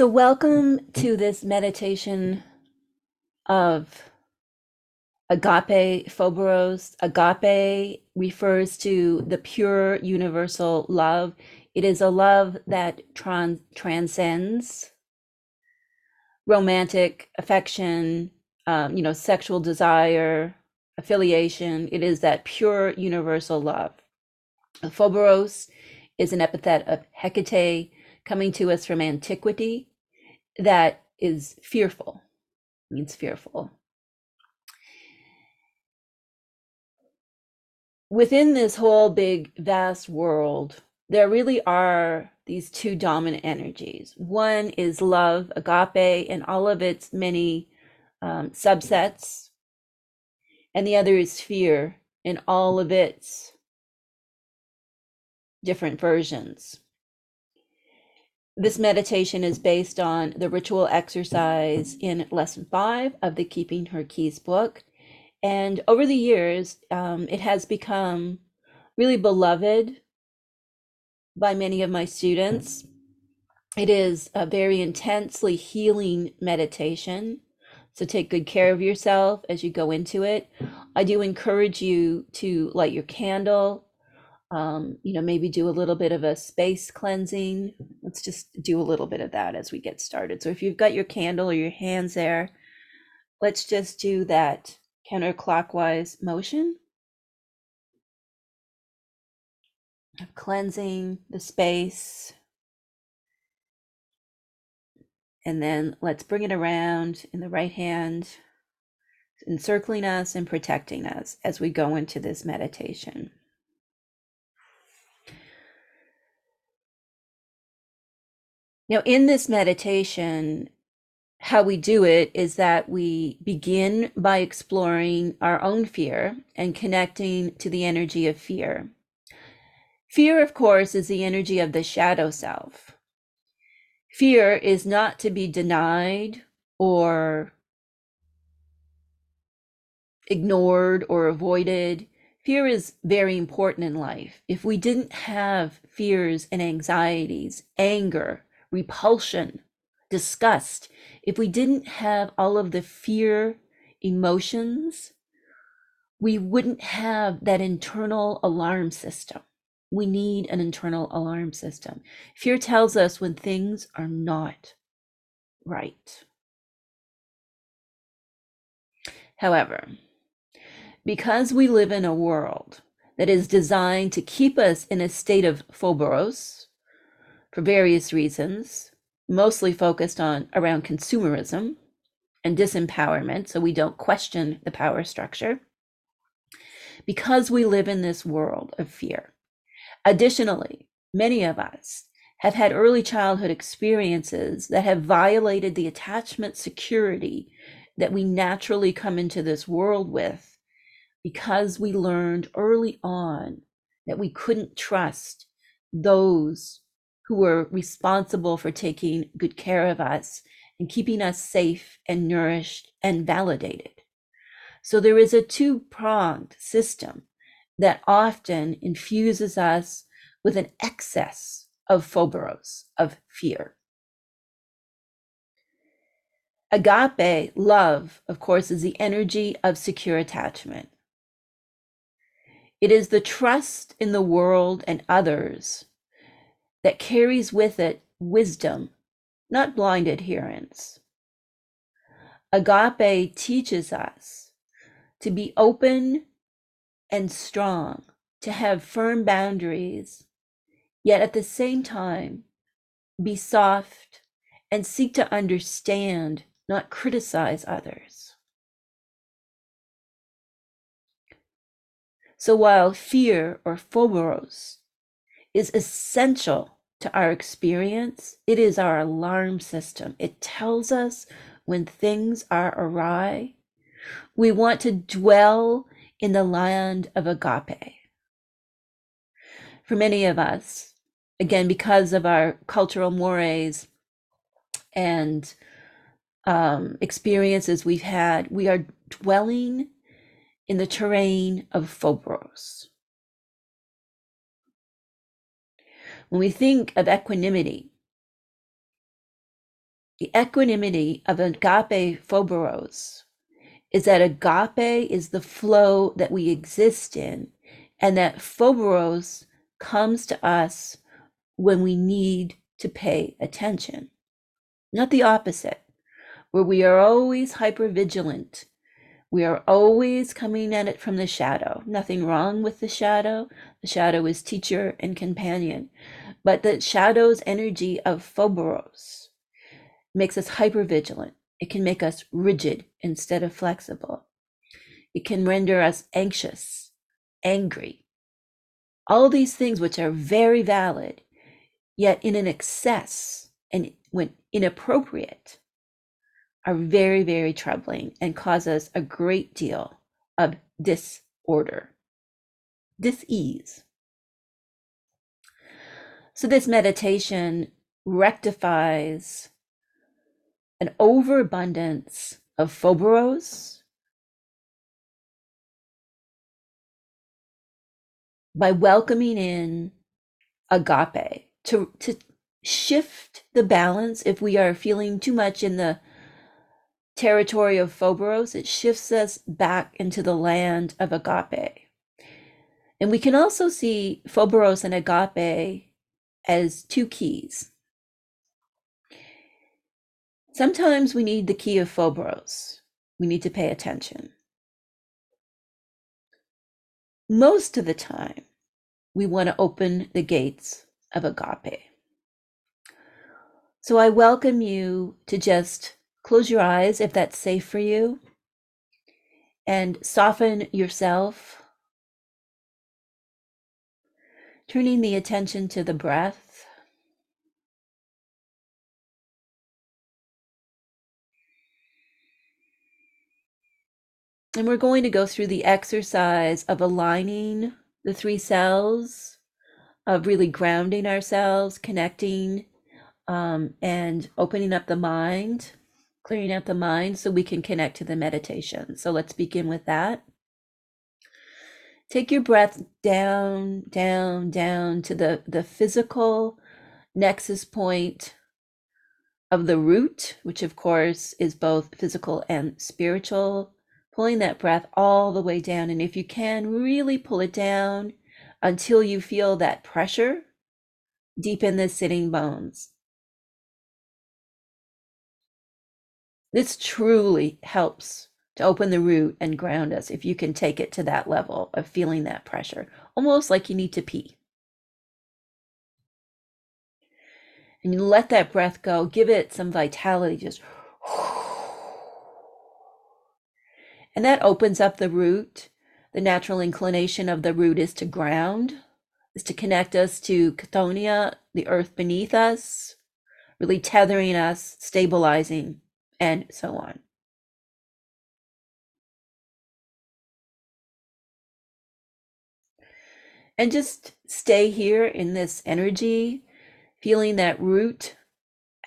So, welcome to this meditation of agape phobos. Agape refers to the pure universal love. It is a love that tran- transcends romantic affection, um, you know, sexual desire, affiliation. It is that pure universal love. Phobos is an epithet of Hecate coming to us from antiquity that is fearful, means fearful. Within this whole big, vast world, there really are these two dominant energies. One is love, agape, and all of its many um, subsets, and the other is fear in all of its different versions. This meditation is based on the ritual exercise in lesson five of the Keeping Her Keys book. And over the years, um, it has become really beloved by many of my students. It is a very intensely healing meditation. So take good care of yourself as you go into it. I do encourage you to light your candle, um, you know, maybe do a little bit of a space cleansing. Let's just do a little bit of that as we get started. So if you've got your candle or your hands there, let's just do that counterclockwise motion of cleansing the space. And then let's bring it around in the right hand, encircling us and protecting us as we go into this meditation. Now, in this meditation, how we do it is that we begin by exploring our own fear and connecting to the energy of fear. Fear, of course, is the energy of the shadow self. Fear is not to be denied or ignored or avoided. Fear is very important in life. If we didn't have fears and anxieties, anger, repulsion, disgust, if we didn't have all of the fear emotions, we wouldn't have that internal alarm system. We need an internal alarm system. Fear tells us when things are not right. However, because we live in a world that is designed to keep us in a state of phobos, for various reasons, mostly focused on around consumerism and disempowerment, so we don't question the power structure. Because we live in this world of fear. Additionally, many of us have had early childhood experiences that have violated the attachment security that we naturally come into this world with because we learned early on that we couldn't trust those who were responsible for taking good care of us and keeping us safe and nourished and validated. So there is a two pronged system that often infuses us with an excess of phobos, of fear. Agape, love, of course, is the energy of secure attachment. It is the trust in the world and others that carries with it wisdom, not blind adherence. Agape teaches us to be open and strong, to have firm boundaries, yet at the same time be soft and seek to understand, not criticize others. So while fear or phobos is essential to our experience. It is our alarm system. It tells us when things are awry. We want to dwell in the land of agape. For many of us, again, because of our cultural mores and um, experiences we've had, we are dwelling in the terrain of phobos. When we think of equanimity, The equanimity of agape phobos is that agape is the flow that we exist in, and that phobos comes to us when we need to pay attention, not the opposite, where we are always hyper vigilant. We are always coming at it from the shadow. Nothing wrong with the shadow. The shadow is teacher and companion. But the shadow's energy of phobos makes us hyper vigilant. It can make us rigid instead of flexible. It can render us anxious, angry. All these things, which are very valid, yet in an excess and when inappropriate, are very, very troubling and cause us a great deal of disorder, dis-ease. So this meditation rectifies an overabundance of phobos by welcoming in agape to, to shift the balance if we are feeling too much in the territory of phobos it shifts us back into the land of agape and we can also see phobos and agape as two keys Sometimes we need the key of Phobos. We need to pay attention. Most of the time, we want to open the gates of agape. So I welcome you to just close your eyes if that's safe for you and soften yourself, turning the attention to the breath. And we're going to go through the exercise of aligning the three selves, of really grounding ourselves, connecting, um, and opening up the mind, clearing out the mind so we can connect to the meditation. So let's begin with that. Take your breath down, down, down to the, the physical nexus point of the root, which of course is both physical and spiritual pulling that breath all the way down. And if you can, really pull it down until you feel that pressure deep in the sitting bones. This truly helps to open the root and ground us if you can take it to that level of feeling that pressure, almost like you need to pee. And you let that breath go, give it some vitality, just And that opens up the root. The natural inclination of the root is to ground, is to connect us to Chthonia, the earth beneath us, really tethering us, stabilizing, and so on. And just stay here in this energy, feeling that root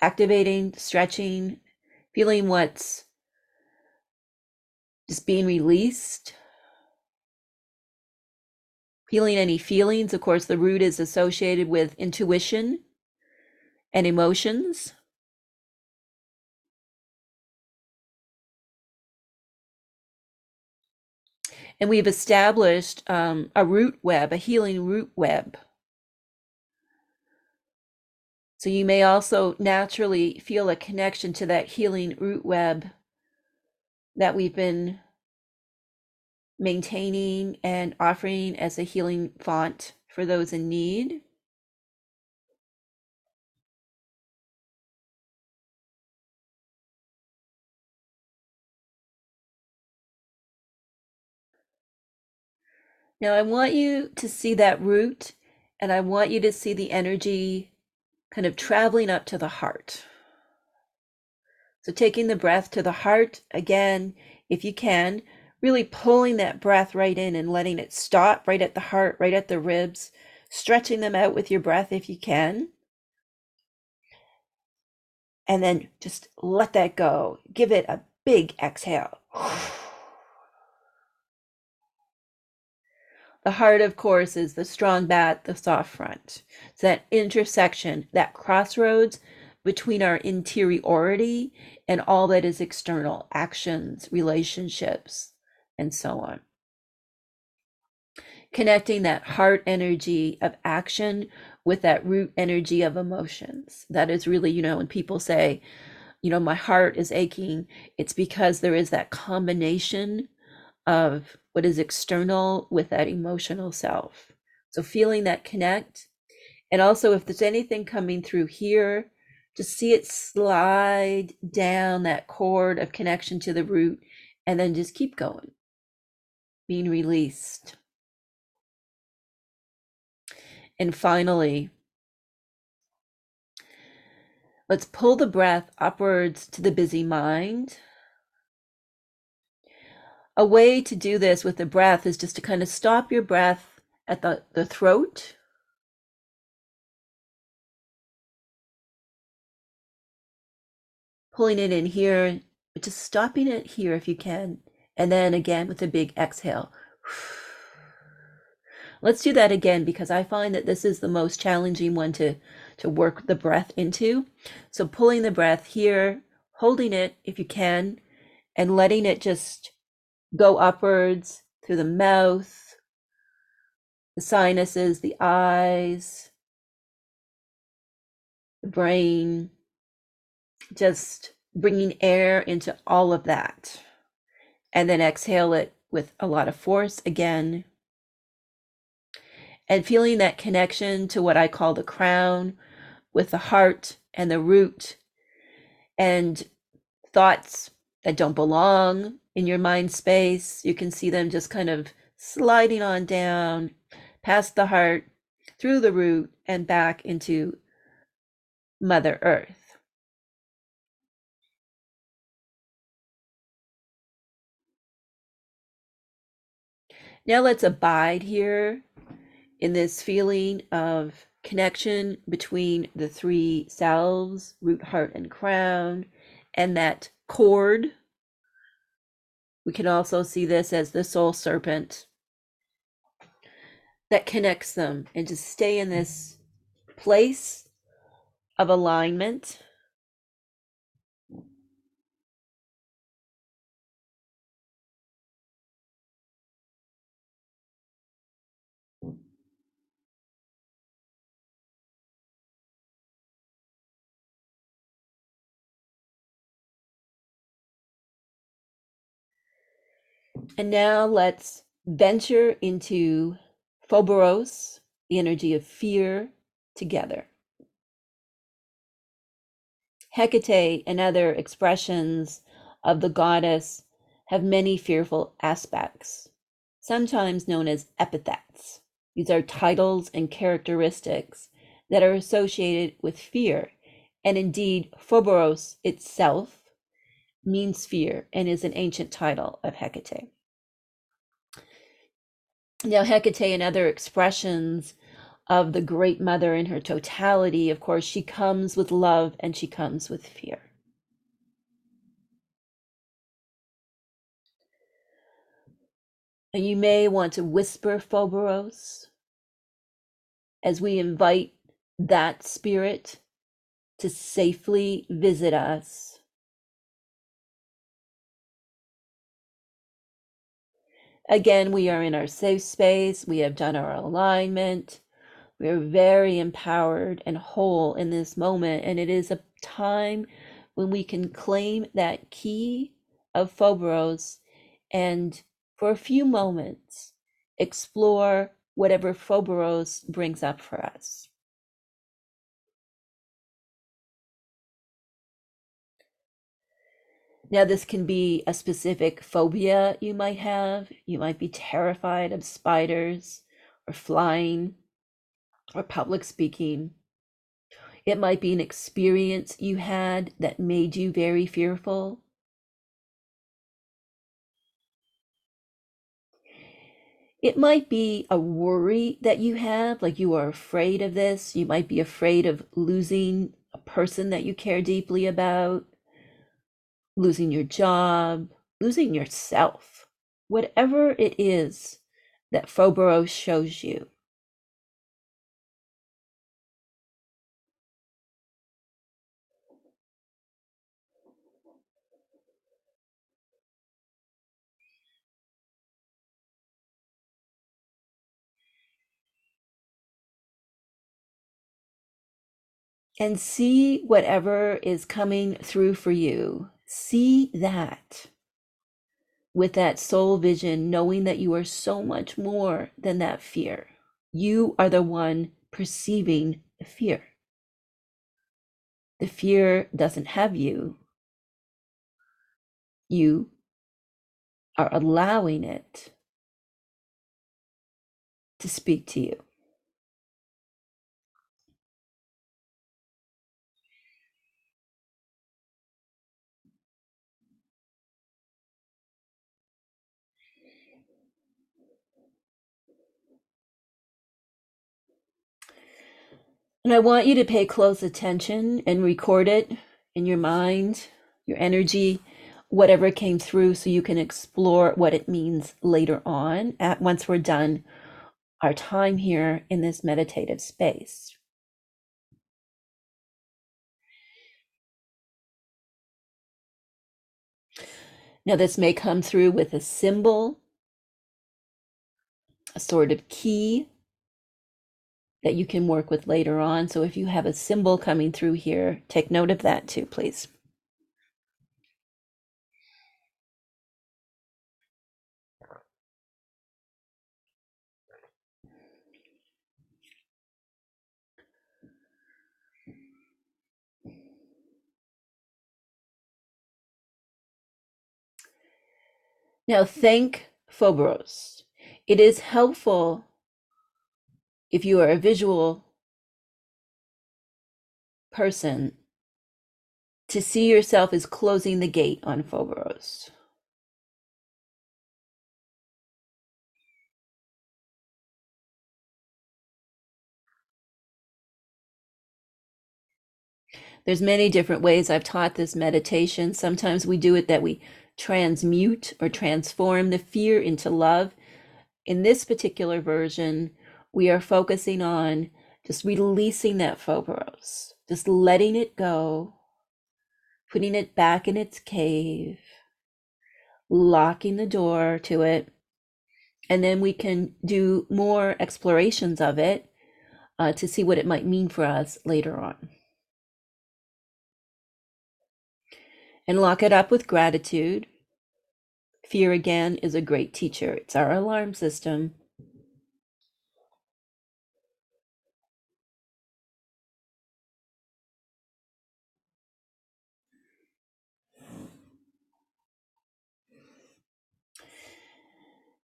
activating, stretching, feeling what's just being released. Feeling any feelings. Of course the root is associated with intuition and emotions and we've established um, a root web a healing root web so you may also naturally feel a connection to that healing root web that we've been maintaining and offering as a healing font for those in need. Now, I want you to see that root, and I want you to see the energy kind of traveling up to the heart. So taking the breath to the heart again, if you can, really pulling that breath right in and letting it stop right at the heart, right at the ribs, stretching them out with your breath if you can. And then just let that go. Give it a big exhale. The heart, of course, is the strong back, the soft front. It's that intersection, that crossroads between our interiority and all that is external actions, relationships, and so on. Connecting that heart energy of action with that root energy of emotions. That is really, you know, when people say, you know, my heart is aching, it's because there is that combination of what is external with that emotional self. So feeling that connect. And also, if there's anything coming through here, just see it slide down that cord of connection to the root and then just keep going, being released. And finally, let's pull the breath upwards to the busy mind. A way to do this with the breath is just to kind of stop your breath at the, the throat. Pulling it in here, but just stopping it here if you can. And then again with a big exhale. Let's do that again because I find that this is the most challenging one to, to work the breath into. So pulling the breath here, holding it if you can, and letting it just go upwards through the mouth, the sinuses, the eyes, the brain, just bringing air into all of that. And then exhale it with a lot of force again and feeling that connection to what I call the crown with the heart and the root and thoughts that don't belong in your mind space. You can see them just kind of sliding on down past the heart, through the root, and back into Mother Earth. Now let's abide here in this feeling of connection between the three selves root, heart, and crown, and that cord. We can also see this as the soul serpent that connects them and to stay in this place of alignment And now let's venture into Phoberos, the energy of fear, together. Hecate and other expressions of the goddess have many fearful aspects, sometimes known as epithets. These are titles and characteristics that are associated with fear, and indeed, Phoberos itself means fear and is an ancient title of Hecate. Now, Hecate and other expressions of the Great Mother in her totality, of course, she comes with love and she comes with fear. And you may want to whisper Phoberos as we invite that spirit to safely visit us Again, we are in our safe space. We have done our alignment. We are very empowered and whole in this moment. And it is a time when we can claim that key of Phoberos and for a few moments explore whatever Phoberos brings up for us. Now, this can be a specific phobia you might have. You might be terrified of spiders or flying or public speaking. It might be an experience you had that made you very fearful. It might be a worry that you have, like you are afraid of this. You might be afraid of losing a person that you care deeply about losing your job, losing yourself, whatever it is that Phobos shows you. and see whatever is coming through for you See that with that soul vision, knowing that you are so much more than that fear. You are the one perceiving the fear. The fear doesn't have you. You are allowing it to speak to you. And I want you to pay close attention and record it in your mind, your energy, whatever came through, so you can explore what it means later on at once we're done our time here in this meditative space. Now, this may come through with a symbol, a sort of key that you can work with later on. So if you have a symbol coming through here, take note of that too, please. Now, thank Phobos. It is helpful if you are a visual person to see yourself as closing the gate on Phobos. There's many different ways I've taught this meditation. Sometimes we do it that we transmute or transform the fear into love. In this particular version, we are focusing on just releasing that Phobos, just letting it go, putting it back in its cave, locking the door to it. And then we can do more explorations of it uh, to see what it might mean for us later on. And lock it up with gratitude. Fear again is a great teacher. It's our alarm system.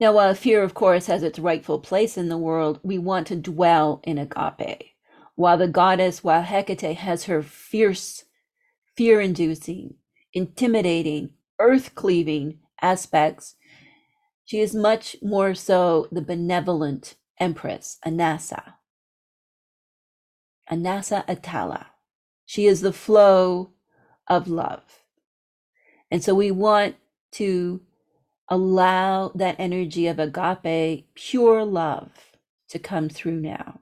Now, while fear, of course, has its rightful place in the world, we want to dwell in agape. While the goddess, while Hecate has her fierce, fear inducing, intimidating, earth cleaving aspects, she is much more so the benevolent empress, Anassa. Anassa Atala. She is the flow of love. And so we want to allow that energy of agape, pure love, to come through now.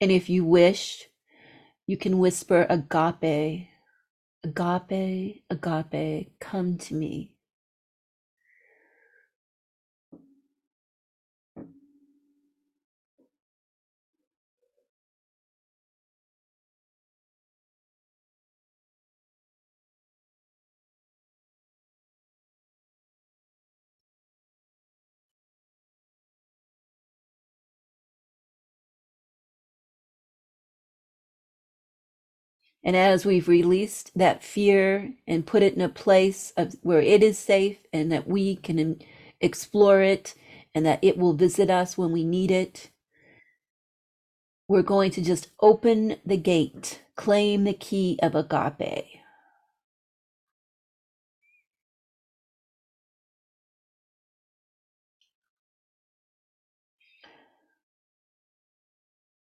And if you wish, you can whisper agape, agape, agape, come to me. And as we've released that fear and put it in a place of where it is safe and that we can explore it and that it will visit us when we need it, we're going to just open the gate, claim the key of agape.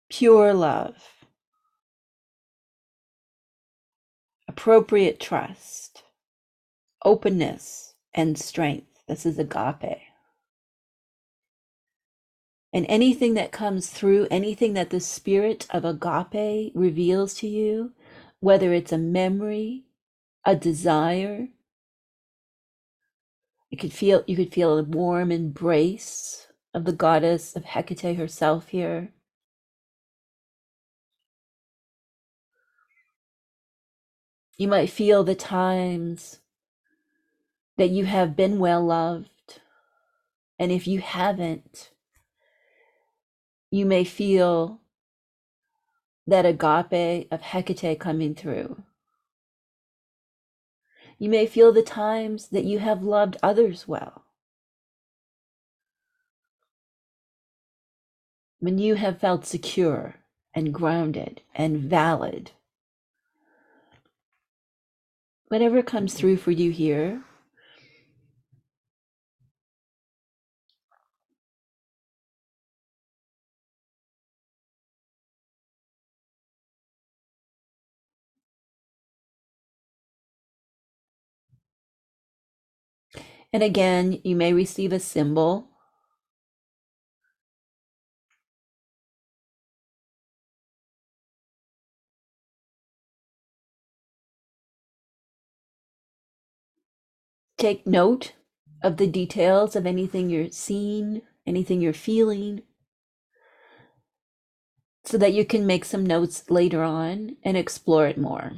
Pure love, appropriate trust, openness, and strength. This is agape. And anything that comes through, anything that the spirit of agape reveals to you, whether it's a memory, a desire, you could feel you could feel a warm embrace of the goddess of Hecate herself here. You might feel the times that you have been well loved. And if you haven't, you may feel that agape of Hecate coming through. You may feel the times that you have loved others well. When you have felt secure and grounded and valid. Whatever comes through for you here, And again, you may receive a symbol. Take note of the details of anything you're seeing, anything you're feeling, so that you can make some notes later on and explore it more.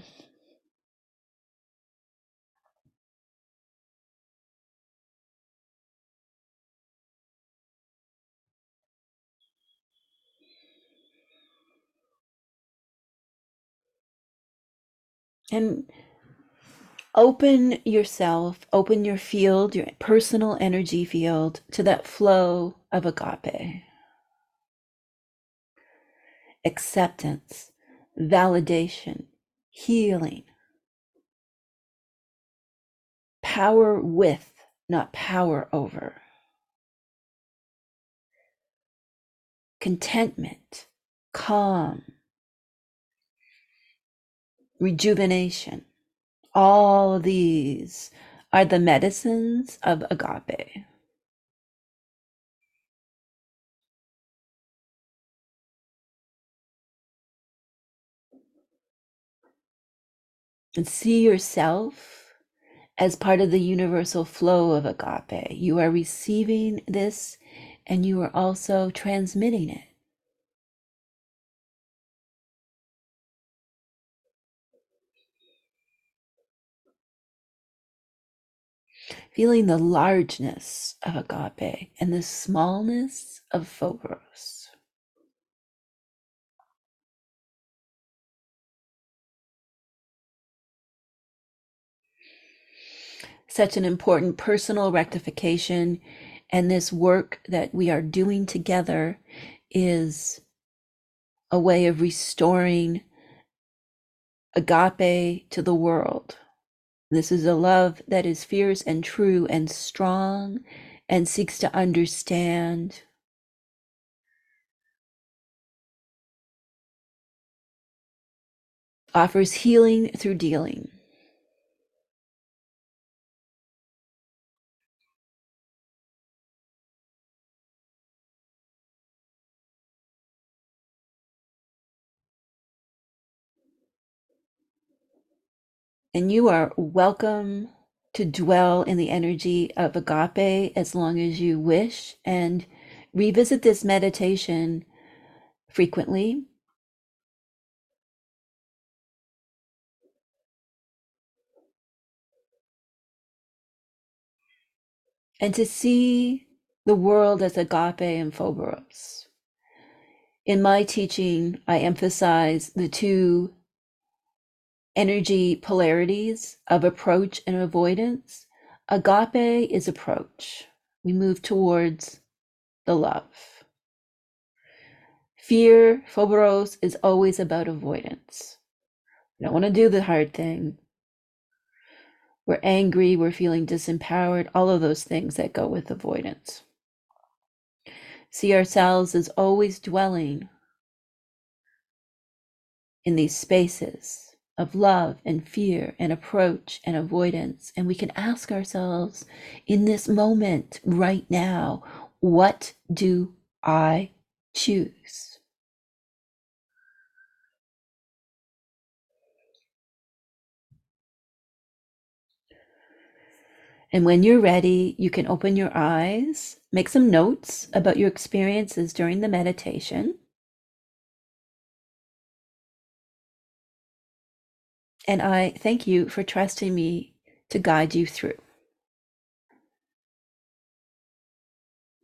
And open yourself, open your field, your personal energy field to that flow of agape. Acceptance, validation, healing, power with, not power over, contentment, calm, rejuvenation. All these are the medicines of agape. And see yourself as part of the universal flow of agape. You are receiving this and you are also transmitting it. Feeling the largeness of agape and the smallness of phobos. Such an important personal rectification, and this work that we are doing together is a way of restoring agape to the world this is a love that is fierce and true and strong and seeks to understand. Offers healing through dealing. And you are welcome to dwell in the energy of agape as long as you wish and revisit this meditation frequently. And to see the world as agape and phobos. In my teaching, I emphasize the two energy polarities of approach and avoidance. Agape is approach. We move towards the love. Fear, phobos, is always about avoidance. We don't want to do the hard thing. We're angry, we're feeling disempowered, all of those things that go with avoidance. See ourselves as always dwelling in these spaces of love and fear and approach and avoidance. And we can ask ourselves in this moment, right now, what do I choose? And when you're ready, you can open your eyes, make some notes about your experiences during the meditation. And I thank you for trusting me to guide you through.